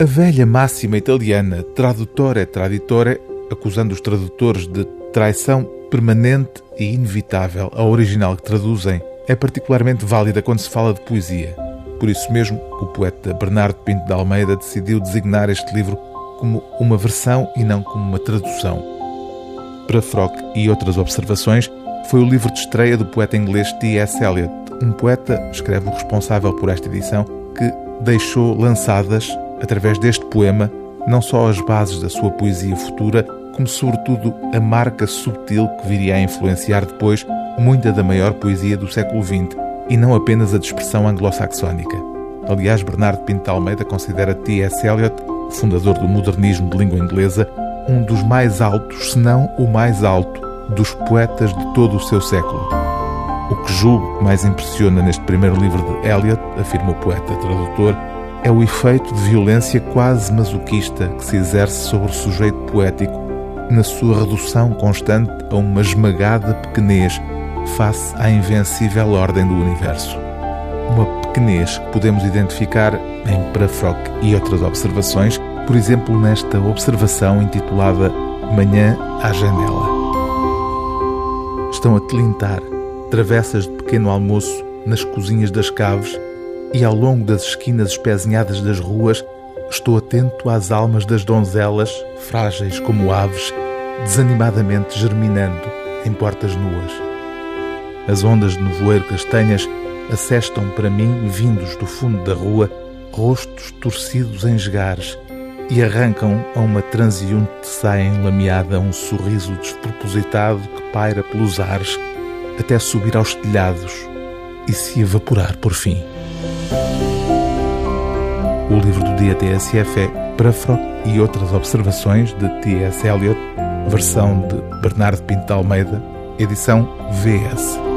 A velha máxima italiana tradutore traditore, acusando os tradutores de traição permanente e inevitável ao original que traduzem, é particularmente válida quando se fala de poesia. Por isso mesmo, o poeta Bernardo Pinto de Almeida decidiu designar este livro como uma versão e não como uma tradução. Para Frock e outras observações, foi o livro de estreia do poeta inglês T.S. Eliot, um poeta, escreve o responsável por esta edição, que deixou lançadas, através deste poema, não só as bases da sua poesia futura, como sobretudo a marca subtil que viria a influenciar depois muita da maior poesia do século XX e não apenas a de expressão anglo-saxónica. Aliás, Bernardo Pinto Almeida considera T.S. Eliot, fundador do modernismo de língua inglesa, um dos mais altos, se não o mais alto, dos poetas de todo o seu século. O que julgo que mais impressiona neste primeiro livro de Eliot, afirma o poeta tradutor, é o efeito de violência quase masoquista que se exerce sobre o sujeito poético na sua redução constante a uma esmagada pequenez face à invencível ordem do universo. Uma pequenez que podemos identificar em Prafrock e outras observações, por exemplo, nesta observação intitulada Manhã à Janela. Estão a tilintar travessas de pequeno almoço nas cozinhas das caves e ao longo das esquinas espezinhadas das ruas estou atento às almas das donzelas, frágeis como aves, desanimadamente germinando em portas nuas. As ondas de nevoeiro castanhas assestam para mim, vindos do fundo da rua, rostos torcidos em esgares e arrancam a uma transeunte saia enlameada um sorriso despropositado que paira pelos ares até subir aos telhados e se evaporar por fim. O livro do dia TSF é Prafrock e outras observações de T.S. Eliot, versão de Bernardo Pinto Almeida, edição VS.